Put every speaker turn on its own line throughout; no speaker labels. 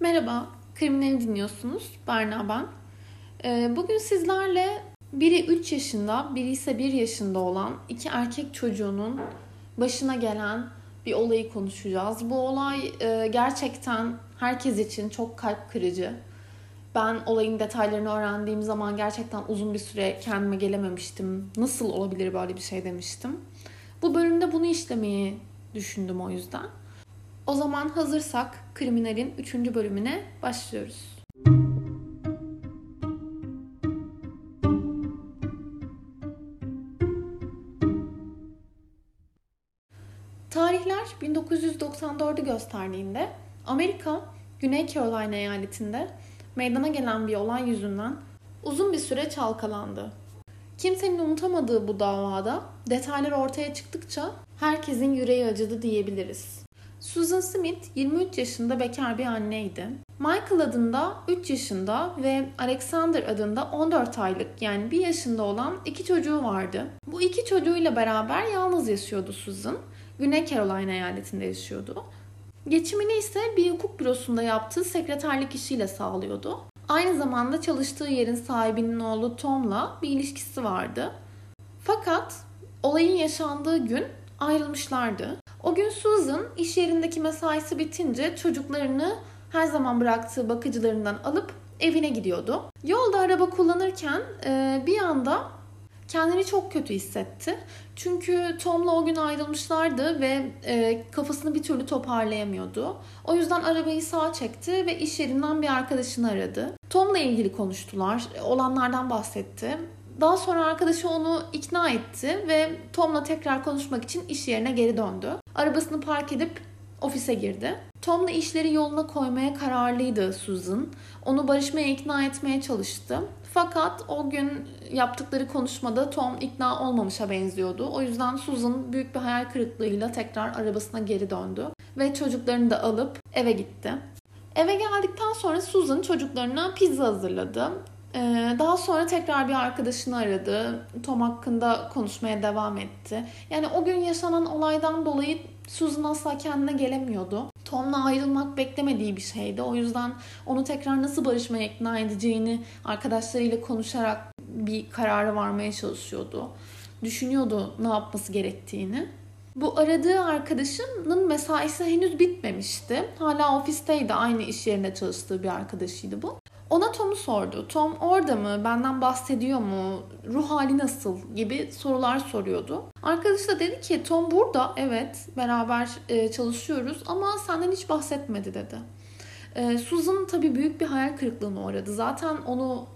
Merhaba, Kriminal'i dinliyorsunuz. Berna ben. Ee, bugün sizlerle biri 3 yaşında, biri ise 1 yaşında olan iki erkek çocuğunun başına gelen bir olayı konuşacağız. Bu olay e, gerçekten herkes için çok kalp kırıcı. Ben olayın detaylarını öğrendiğim zaman gerçekten uzun bir süre kendime gelememiştim. Nasıl olabilir böyle bir şey demiştim. Bu bölümde bunu işlemeyi düşündüm o yüzden. O zaman hazırsak Kriminal'in 3. bölümüne başlıyoruz. Tarihler 1994'ü gösterdiğinde Amerika, Güney Carolina eyaletinde meydana gelen bir olay yüzünden uzun bir süre çalkalandı. Kimsenin unutamadığı bu davada detaylar ortaya çıktıkça herkesin yüreği acıdı diyebiliriz. Susan Smith 23 yaşında bekar bir anneydi. Michael adında 3 yaşında ve Alexander adında 14 aylık yani 1 yaşında olan iki çocuğu vardı. Bu iki çocuğuyla beraber yalnız yaşıyordu Susan. Güney Carolina eyaletinde yaşıyordu. Geçimini ise bir hukuk bürosunda yaptığı sekreterlik işiyle sağlıyordu. Aynı zamanda çalıştığı yerin sahibinin oğlu Tom'la bir ilişkisi vardı. Fakat olayın yaşandığı gün ayrılmışlardı. O gün Susan iş yerindeki mesaisi bitince çocuklarını her zaman bıraktığı bakıcılarından alıp evine gidiyordu. Yolda araba kullanırken bir anda kendini çok kötü hissetti. Çünkü Tom'la o gün ayrılmışlardı ve e, kafasını bir türlü toparlayamıyordu. O yüzden arabayı sağa çekti ve iş yerinden bir arkadaşını aradı. Tom'la ilgili konuştular, olanlardan bahsetti. Daha sonra arkadaşı onu ikna etti ve Tom'la tekrar konuşmak için iş yerine geri döndü. Arabasını park edip ofise girdi. Tom'la işleri yoluna koymaya kararlıydı Susan. Onu barışmaya ikna etmeye çalıştı. Fakat o gün yaptıkları konuşmada Tom ikna olmamışa benziyordu. O yüzden Susan büyük bir hayal kırıklığıyla tekrar arabasına geri döndü ve çocuklarını da alıp eve gitti. Eve geldikten sonra Susan çocuklarına pizza hazırladı. Daha sonra tekrar bir arkadaşını aradı. Tom hakkında konuşmaya devam etti. Yani o gün yaşanan olaydan dolayı Susan asla kendine gelemiyordu. Tom'la ayrılmak beklemediği bir şeydi. O yüzden onu tekrar nasıl barışmaya ikna edeceğini arkadaşlarıyla konuşarak bir karara varmaya çalışıyordu. Düşünüyordu ne yapması gerektiğini. Bu aradığı arkadaşının mesaisi henüz bitmemişti. Hala ofisteydi. Aynı iş yerinde çalıştığı bir arkadaşıydı bu. Ona Tom'u sordu. Tom orada mı? Benden bahsediyor mu? Ruh hali nasıl? gibi sorular soruyordu. Arkadaş da dedi ki Tom burada. Evet beraber e, çalışıyoruz ama senden hiç bahsetmedi dedi. E, Susan tabii büyük bir hayal kırıklığına uğradı. Zaten onu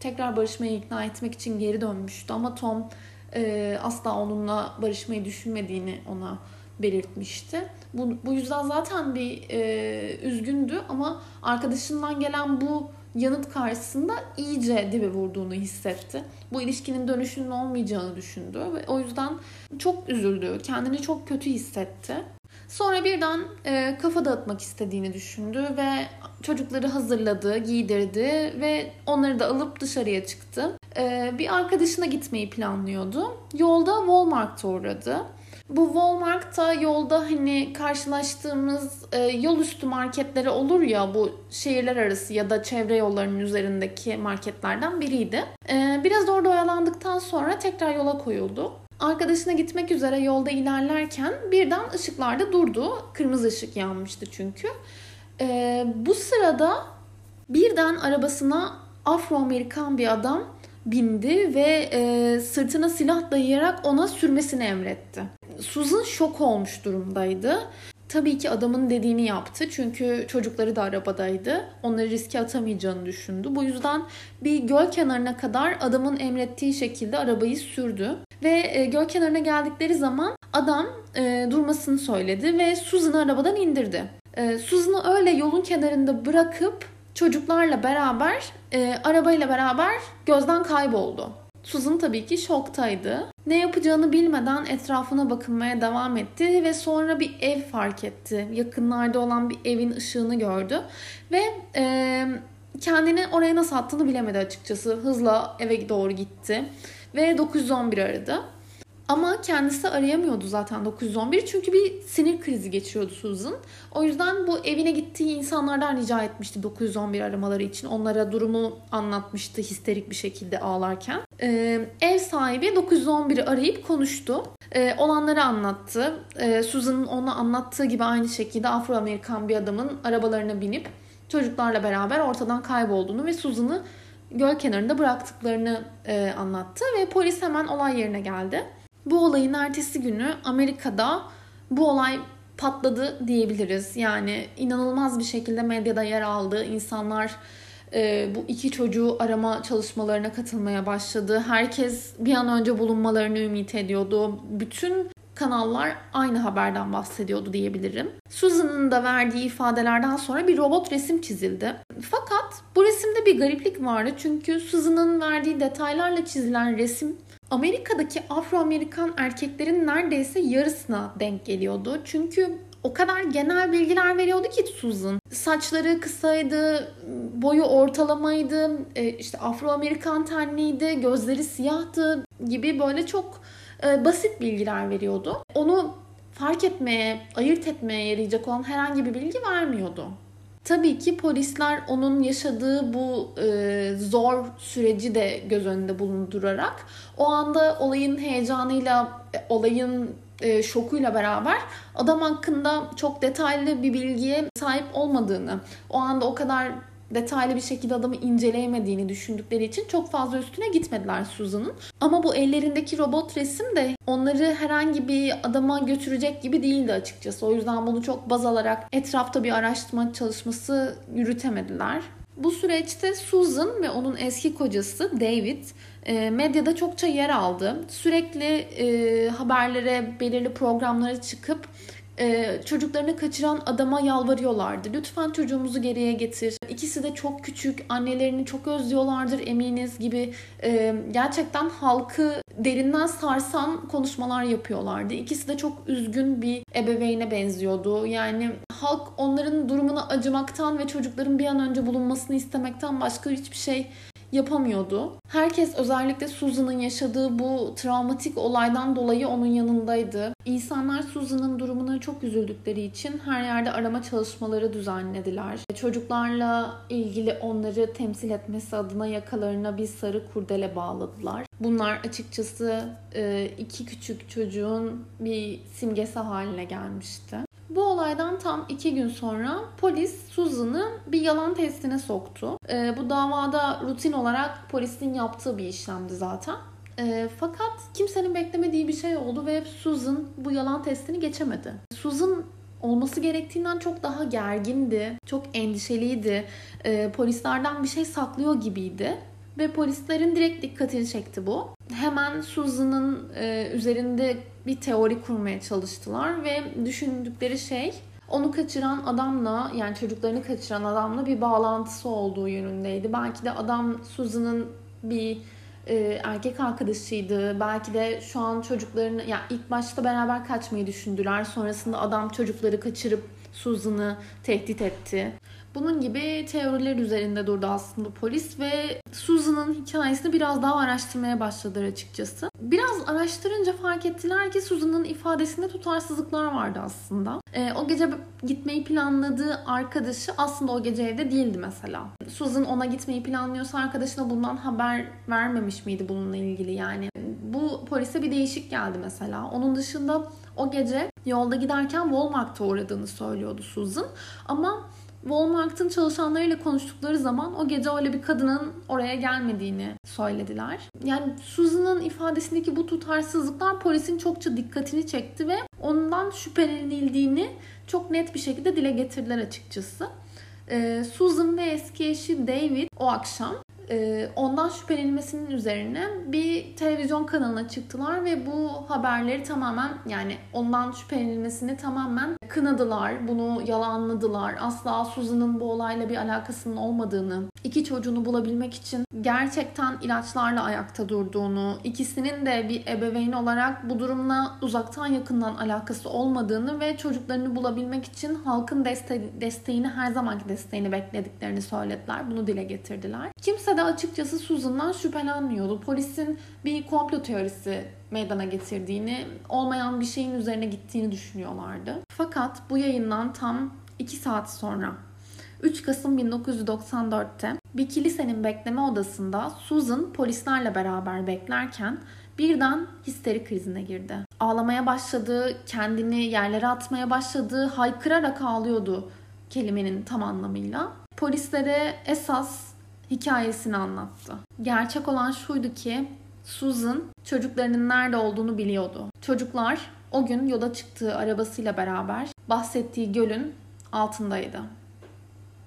tekrar barışmaya ikna etmek için geri dönmüştü ama Tom e, asla onunla barışmayı düşünmediğini ona belirtmişti. Bu, bu yüzden zaten bir e, üzgündü ama arkadaşından gelen bu yanıt karşısında iyice dibe vurduğunu hissetti. Bu ilişkinin dönüşünün olmayacağını düşündü ve o yüzden çok üzüldü. Kendini çok kötü hissetti. Sonra birden e, kafa dağıtmak istediğini düşündü ve çocukları hazırladı, giydirdi ve onları da alıp dışarıya çıktı. E, bir arkadaşına gitmeyi planlıyordu. Yolda Walmart'a uğradı. Bu Walmart'ta yolda hani karşılaştığımız e, yol üstü marketleri olur ya bu şehirler arası ya da çevre yollarının üzerindeki marketlerden biriydi. E, biraz orada oyalandıktan sonra tekrar yola koyuldu. Arkadaşına gitmek üzere yolda ilerlerken birden ışıklarda durdu. Kırmızı ışık yanmıştı çünkü. E, bu sırada birden arabasına Afro-Amerikan bir adam bindi ve e, sırtına silah dayayarak ona sürmesini emretti. Susan şok olmuş durumdaydı. Tabii ki adamın dediğini yaptı çünkü çocukları da arabadaydı. Onları riske atamayacağını düşündü. Bu yüzden bir göl kenarına kadar adamın emrettiği şekilde arabayı sürdü. Ve e, göl kenarına geldikleri zaman adam e, durmasını söyledi ve Susan'ı arabadan indirdi. E, Susan'ı öyle yolun kenarında bırakıp çocuklarla beraber, e, arabayla beraber gözden kayboldu. Susan tabii ki şoktaydı. Ne yapacağını bilmeden etrafına bakınmaya devam etti ve sonra bir ev fark etti. Yakınlarda olan bir evin ışığını gördü ve e, kendini oraya nasıl attığını bilemedi açıkçası. Hızla eve doğru gitti ve 911 aradı. Ama kendisi arayamıyordu zaten 911 çünkü bir sinir krizi geçiriyordu Susan. O yüzden bu evine gittiği insanlardan rica etmişti 911 aramaları için. Onlara durumu anlatmıştı histerik bir şekilde ağlarken. Ee, ev sahibi 911'i arayıp konuştu. Ee, olanları anlattı. Ee, Susan'ın ona anlattığı gibi aynı şekilde Afro-Amerikan bir adamın arabalarına binip çocuklarla beraber ortadan kaybolduğunu ve Susan'ı göl kenarında bıraktıklarını e, anlattı ve polis hemen olay yerine geldi. Bu olayın ertesi günü Amerika'da bu olay patladı diyebiliriz. Yani inanılmaz bir şekilde medyada yer aldı. İnsanlar e, bu iki çocuğu arama çalışmalarına katılmaya başladı. Herkes bir an önce bulunmalarını ümit ediyordu. Bütün kanallar aynı haberden bahsediyordu diyebilirim. Susan'ın da verdiği ifadelerden sonra bir robot resim çizildi. Fakat bu resimde bir gariplik vardı çünkü Susan'ın verdiği detaylarla çizilen resim Amerika'daki Afro-Amerikan erkeklerin neredeyse yarısına denk geliyordu. Çünkü o kadar genel bilgiler veriyordu ki Susan. Saçları kısaydı, boyu ortalamaydı, e, işte Afro-Amerikan tenliydi, gözleri siyahtı gibi böyle çok e, basit bilgiler veriyordu. Onu fark etmeye, ayırt etmeye yarayacak olan herhangi bir bilgi vermiyordu. Tabii ki polisler onun yaşadığı bu e, zor süreci de göz önünde bulundurarak o anda olayın heyecanıyla, e, olayın e, şokuyla beraber adam hakkında çok detaylı bir bilgiye sahip olmadığını, o anda o kadar detaylı bir şekilde adamı inceleyemediğini düşündükleri için çok fazla üstüne gitmediler Susan'ın. Ama bu ellerindeki robot resim de onları herhangi bir adama götürecek gibi değildi açıkçası. O yüzden bunu çok baz alarak etrafta bir araştırma çalışması yürütemediler. Bu süreçte Susan ve onun eski kocası David e, medyada çokça yer aldı. Sürekli e, haberlere, belirli programlara çıkıp e, çocuklarını kaçıran adama yalvarıyorlardı. Lütfen çocuğumuzu geriye getir. İkisi de çok küçük, annelerini çok özlüyorlardır eminiz gibi e, gerçekten halkı derinden sarsan konuşmalar yapıyorlardı. İkisi de çok üzgün bir ebeveyne benziyordu. Yani halk onların durumuna acımaktan ve çocukların bir an önce bulunmasını istemekten başka hiçbir şey yapamıyordu. Herkes özellikle Susan'ın yaşadığı bu travmatik olaydan dolayı onun yanındaydı. İnsanlar Susan'ın durumuna çok üzüldükleri için her yerde arama çalışmaları düzenlediler. Çocuklarla ilgili onları temsil etmesi adına yakalarına bir sarı kurdele bağladılar. Bunlar açıkçası e, iki küçük çocuğun bir simgesi haline gelmişti. Bu olaydan tam iki gün sonra polis Susan'ı bir yalan testine soktu. E, bu davada rutin olarak polisin yaptığı bir işlemdi zaten. E, fakat kimsenin beklemediği bir şey oldu ve Susan bu yalan testini geçemedi. Susan olması gerektiğinden çok daha gergindi, çok endişeliydi. E, polislerden bir şey saklıyor gibiydi. Ve polislerin direkt dikkatini çekti bu. Hemen Susan'ın e, üzerinde bir teori kurmaya çalıştılar ve düşündükleri şey onu kaçıran adamla yani çocuklarını kaçıran adamla bir bağlantısı olduğu yönündeydi. Belki de adam Susan'ın bir e, erkek arkadaşıydı. Belki de şu an çocuklarını yani ilk başta beraber kaçmayı düşündüler. Sonrasında adam çocukları kaçırıp Susan'ı tehdit etti. Bunun gibi teoriler üzerinde durdu aslında polis ve Susan'ın hikayesini biraz daha araştırmaya başladılar açıkçası. Biraz araştırınca fark ettiler ki Susan'ın ifadesinde tutarsızlıklar vardı aslında. E, o gece gitmeyi planladığı arkadaşı aslında o gece evde değildi mesela. Susan ona gitmeyi planlıyorsa arkadaşına bundan haber vermemiş miydi bununla ilgili yani. Bu polise bir değişik geldi mesela. Onun dışında o gece yolda giderken Walmart'a uğradığını söylüyordu Susan. Ama Walmart'ın çalışanlarıyla konuştukları zaman o gece öyle bir kadının oraya gelmediğini söylediler. Yani Susan'ın ifadesindeki bu tutarsızlıklar polisin çokça dikkatini çekti ve ondan şüphelenildiğini çok net bir şekilde dile getirdiler açıkçası. Ee, Susan ve eski eşi David o akşam ondan şüphelenilmesinin üzerine bir televizyon kanalına çıktılar ve bu haberleri tamamen yani ondan şüphelenilmesini tamamen kınadılar. Bunu yalanladılar. Asla Susan'ın bu olayla bir alakasının olmadığını, iki çocuğunu bulabilmek için gerçekten ilaçlarla ayakta durduğunu, ikisinin de bir ebeveyn olarak bu durumla uzaktan yakından alakası olmadığını ve çocuklarını bulabilmek için halkın deste- desteğini her zamanki desteğini beklediklerini söylediler. Bunu dile getirdiler. Kimse de açıkçası Susan'dan şüphelenmiyordu. Polisin bir komplo teorisi meydana getirdiğini, olmayan bir şeyin üzerine gittiğini düşünüyorlardı. Fakat bu yayından tam 2 saat sonra 3 Kasım 1994'te bir kilisenin bekleme odasında Susan polislerle beraber beklerken birden histeri krizine girdi. Ağlamaya başladı, kendini yerlere atmaya başladı, haykırarak ağlıyordu kelimenin tam anlamıyla. Polislere esas hikayesini anlattı. Gerçek olan şuydu ki Susan çocuklarının nerede olduğunu biliyordu. Çocuklar o gün yola çıktığı arabasıyla beraber bahsettiği gölün altındaydı.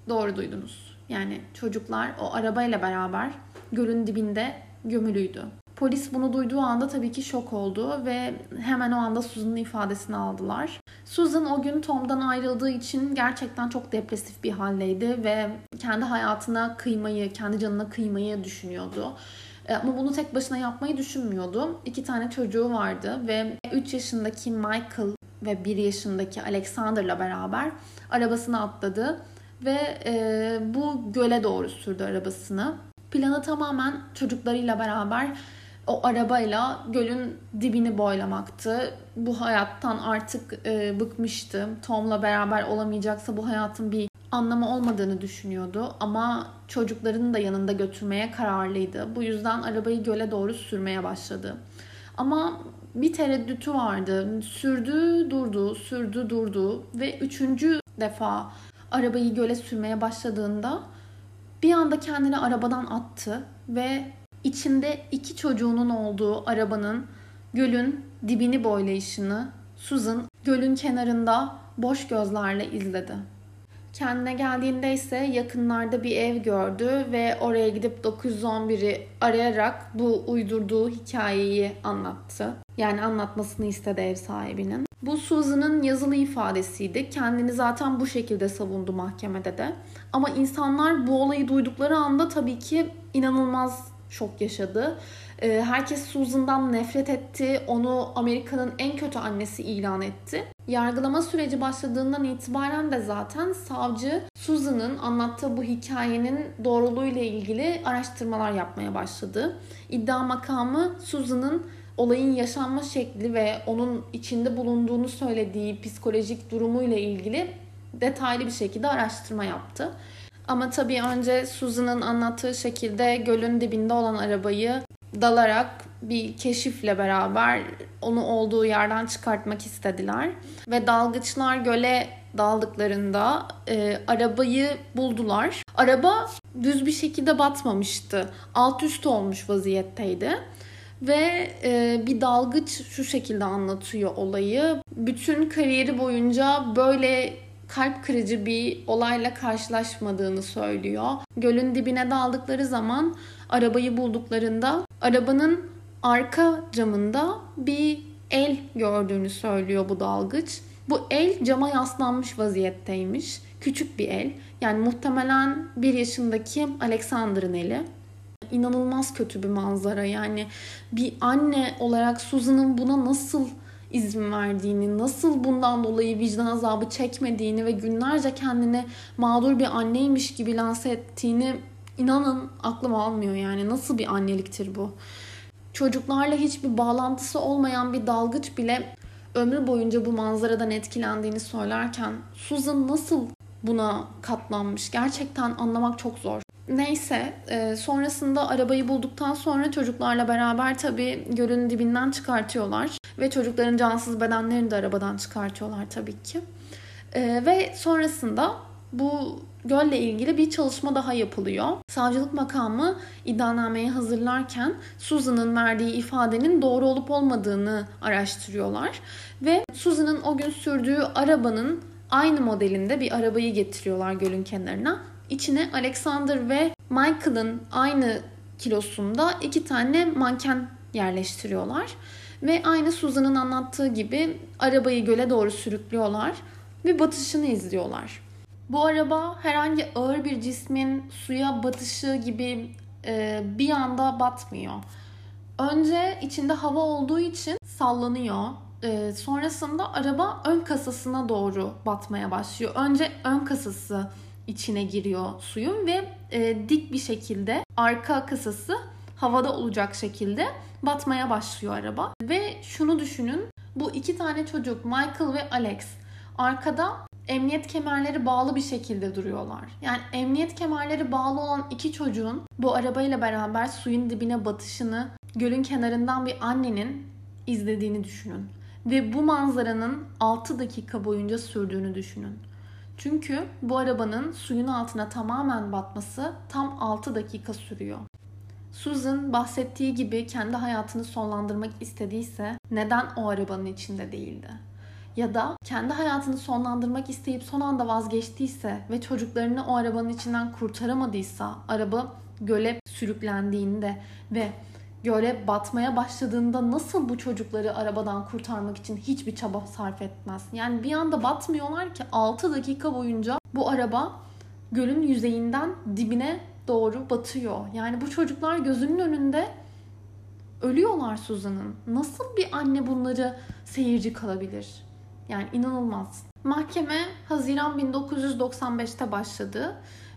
Doğru duydunuz. Yani çocuklar o arabayla beraber gölün dibinde gömülüydü. Polis bunu duyduğu anda tabii ki şok oldu ve hemen o anda Susan'ın ifadesini aldılar. Susan o gün Tom'dan ayrıldığı için gerçekten çok depresif bir haldeydi ve kendi hayatına kıymayı, kendi canına kıymayı düşünüyordu. E, ama bunu tek başına yapmayı düşünmüyordu. İki tane çocuğu vardı ve 3 yaşındaki Michael ve 1 yaşındaki Alexander'la beraber arabasına atladı ve e, bu göle doğru sürdü arabasını. Planı tamamen çocuklarıyla beraber o arabayla gölün dibini boylamaktı. Bu hayattan artık e, bıkmıştı. Tom'la beraber olamayacaksa bu hayatın bir anlamı olmadığını düşünüyordu ama çocuklarını da yanında götürmeye kararlıydı. Bu yüzden arabayı göle doğru sürmeye başladı. Ama bir tereddütü vardı. Sürdü, durdu, sürdü, durdu ve üçüncü defa arabayı göle sürmeye başladığında bir anda kendini arabadan attı ve içinde iki çocuğunun olduğu arabanın gölün dibini boylayışını Susan gölün kenarında boş gözlerle izledi. Kendine geldiğinde ise yakınlarda bir ev gördü ve oraya gidip 911'i arayarak bu uydurduğu hikayeyi anlattı. Yani anlatmasını istedi ev sahibinin. Bu Susan'ın yazılı ifadesiydi. Kendini zaten bu şekilde savundu mahkemede de. Ama insanlar bu olayı duydukları anda tabii ki inanılmaz şok yaşadı. Ee, herkes Susan'dan nefret etti. Onu Amerika'nın en kötü annesi ilan etti. Yargılama süreci başladığından itibaren de zaten savcı Susan'ın anlattığı bu hikayenin doğruluğuyla ilgili araştırmalar yapmaya başladı. İddia makamı Susan'ın olayın yaşanma şekli ve onun içinde bulunduğunu söylediği psikolojik durumuyla ilgili detaylı bir şekilde araştırma yaptı. Ama tabii önce Susan'ın anlattığı şekilde gölün dibinde olan arabayı dalarak bir keşifle beraber onu olduğu yerden çıkartmak istediler. Ve dalgıçlar göle daldıklarında e, arabayı buldular. Araba düz bir şekilde batmamıştı. Alt üst olmuş vaziyetteydi. Ve e, bir dalgıç şu şekilde anlatıyor olayı. Bütün kariyeri boyunca böyle kalp kırıcı bir olayla karşılaşmadığını söylüyor. Gölün dibine daldıkları zaman arabayı bulduklarında arabanın arka camında bir el gördüğünü söylüyor bu dalgıç. Bu el cama yaslanmış vaziyetteymiş. Küçük bir el. Yani muhtemelen bir yaşındaki Alexander'ın eli. İnanılmaz kötü bir manzara. Yani bir anne olarak Susan'ın buna nasıl izin verdiğini, nasıl bundan dolayı vicdan azabı çekmediğini ve günlerce kendini mağdur bir anneymiş gibi lanse ettiğini inanın aklım almıyor yani. Nasıl bir anneliktir bu? Çocuklarla hiçbir bağlantısı olmayan bir dalgıç bile ömrü boyunca bu manzaradan etkilendiğini söylerken Susan nasıl buna katlanmış? Gerçekten anlamak çok zor. Neyse e, sonrasında arabayı bulduktan sonra çocuklarla beraber tabii gölün dibinden çıkartıyorlar. Ve çocukların cansız bedenlerini de arabadan çıkartıyorlar tabii ki. E, ve sonrasında bu gölle ilgili bir çalışma daha yapılıyor. Savcılık makamı iddianameyi hazırlarken Susan'ın verdiği ifadenin doğru olup olmadığını araştırıyorlar. Ve Susan'ın o gün sürdüğü arabanın aynı modelinde bir arabayı getiriyorlar gölün kenarına İçine Alexander ve Michael'ın aynı kilosunda iki tane manken yerleştiriyorlar. Ve aynı Susan'ın anlattığı gibi arabayı göle doğru sürüklüyorlar ve batışını izliyorlar. Bu araba herhangi ağır bir cismin suya batışı gibi e, bir anda batmıyor. Önce içinde hava olduğu için sallanıyor. E, sonrasında araba ön kasasına doğru batmaya başlıyor. Önce ön kasası içine giriyor suyun ve e, dik bir şekilde arka kasası havada olacak şekilde batmaya başlıyor araba. Ve şunu düşünün. Bu iki tane çocuk Michael ve Alex arkada emniyet kemerleri bağlı bir şekilde duruyorlar. Yani emniyet kemerleri bağlı olan iki çocuğun bu arabayla beraber suyun dibine batışını gölün kenarından bir annenin izlediğini düşünün. Ve bu manzaranın 6 dakika boyunca sürdüğünü düşünün. Çünkü bu arabanın suyun altına tamamen batması tam 6 dakika sürüyor. Susan bahsettiği gibi kendi hayatını sonlandırmak istediyse neden o arabanın içinde değildi? Ya da kendi hayatını sonlandırmak isteyip son anda vazgeçtiyse ve çocuklarını o arabanın içinden kurtaramadıysa, araba göle sürüklendiğinde ve göle batmaya başladığında nasıl bu çocukları arabadan kurtarmak için hiçbir çaba sarf etmez? Yani bir anda batmıyorlar ki 6 dakika boyunca bu araba gölün yüzeyinden dibine doğru batıyor. Yani bu çocuklar gözünün önünde ölüyorlar Suzan'ın. Nasıl bir anne bunları seyirci kalabilir? Yani inanılmaz. Mahkeme Haziran 1995'te başladı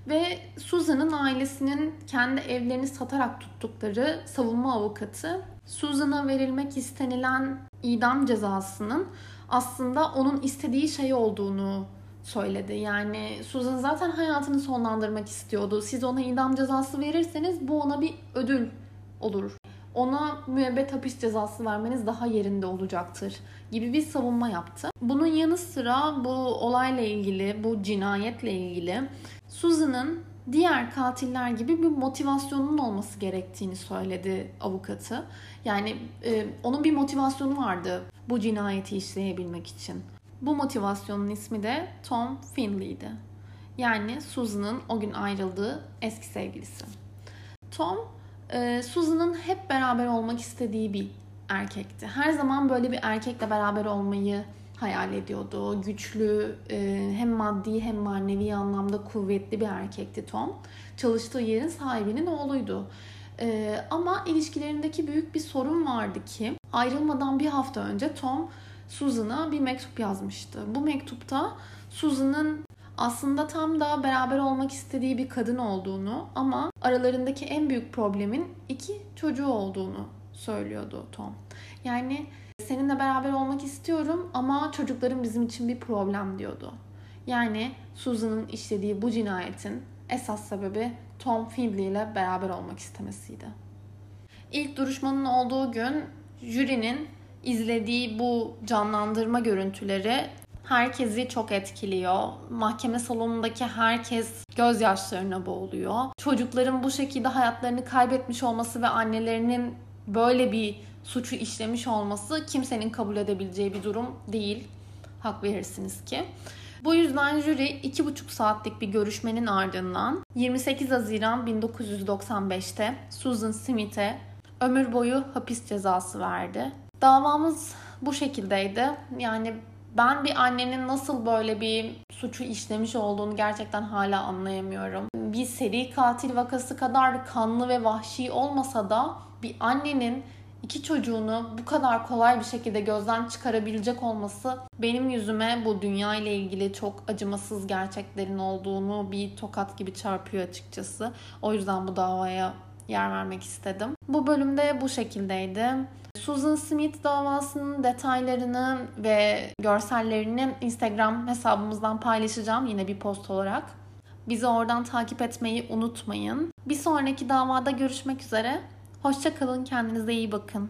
ve Susan'ın ailesinin kendi evlerini satarak tuttukları savunma avukatı Susan'a verilmek istenilen idam cezasının aslında onun istediği şey olduğunu söyledi. Yani Susan zaten hayatını sonlandırmak istiyordu. Siz ona idam cezası verirseniz bu ona bir ödül olur. Ona müebbet hapis cezası vermeniz daha yerinde olacaktır gibi bir savunma yaptı. Bunun yanı sıra bu olayla ilgili, bu cinayetle ilgili Susan'ın diğer katiller gibi bir motivasyonunun olması gerektiğini söyledi avukatı. Yani e, onun bir motivasyonu vardı bu cinayeti işleyebilmek için. Bu motivasyonun ismi de Tom Finley'di. Yani Susan'ın o gün ayrıldığı eski sevgilisi. Tom, e, Susan'ın hep beraber olmak istediği bir erkekti. Her zaman böyle bir erkekle beraber olmayı hayal ediyordu. Güçlü, e, hem maddi hem manevi anlamda kuvvetli bir erkekti Tom. Çalıştığı yerin sahibinin oğluydu. E, ama ilişkilerindeki büyük bir sorun vardı ki ayrılmadan bir hafta önce Tom Susan'a bir mektup yazmıştı. Bu mektupta Susan'ın aslında tam da beraber olmak istediği bir kadın olduğunu ama aralarındaki en büyük problemin iki çocuğu olduğunu söylüyordu Tom. Yani seninle beraber olmak istiyorum ama çocuklarım bizim için bir problem diyordu. Yani Susan'ın işlediği bu cinayetin esas sebebi Tom Findlay ile beraber olmak istemesiydi. İlk duruşmanın olduğu gün jürinin izlediği bu canlandırma görüntüleri herkesi çok etkiliyor. Mahkeme salonundaki herkes gözyaşlarına boğuluyor. Çocukların bu şekilde hayatlarını kaybetmiş olması ve annelerinin böyle bir suçu işlemiş olması kimsenin kabul edebileceği bir durum değil. Hak verirsiniz ki. Bu yüzden jüri 2,5 saatlik bir görüşmenin ardından 28 Haziran 1995'te Susan Smith'e ömür boyu hapis cezası verdi. Davamız bu şekildeydi. Yani ben bir annenin nasıl böyle bir suçu işlemiş olduğunu gerçekten hala anlayamıyorum. Bir seri katil vakası kadar kanlı ve vahşi olmasa da bir annenin iki çocuğunu bu kadar kolay bir şekilde gözden çıkarabilecek olması benim yüzüme bu dünya ile ilgili çok acımasız gerçeklerin olduğunu bir tokat gibi çarpıyor açıkçası. O yüzden bu davaya yer vermek istedim. Bu bölümde bu şekildeydi. Susan Smith davasının detaylarını ve görsellerini Instagram hesabımızdan paylaşacağım yine bir post olarak. Bizi oradan takip etmeyi unutmayın. Bir sonraki davada görüşmek üzere. Hoşçakalın, kendinize iyi bakın.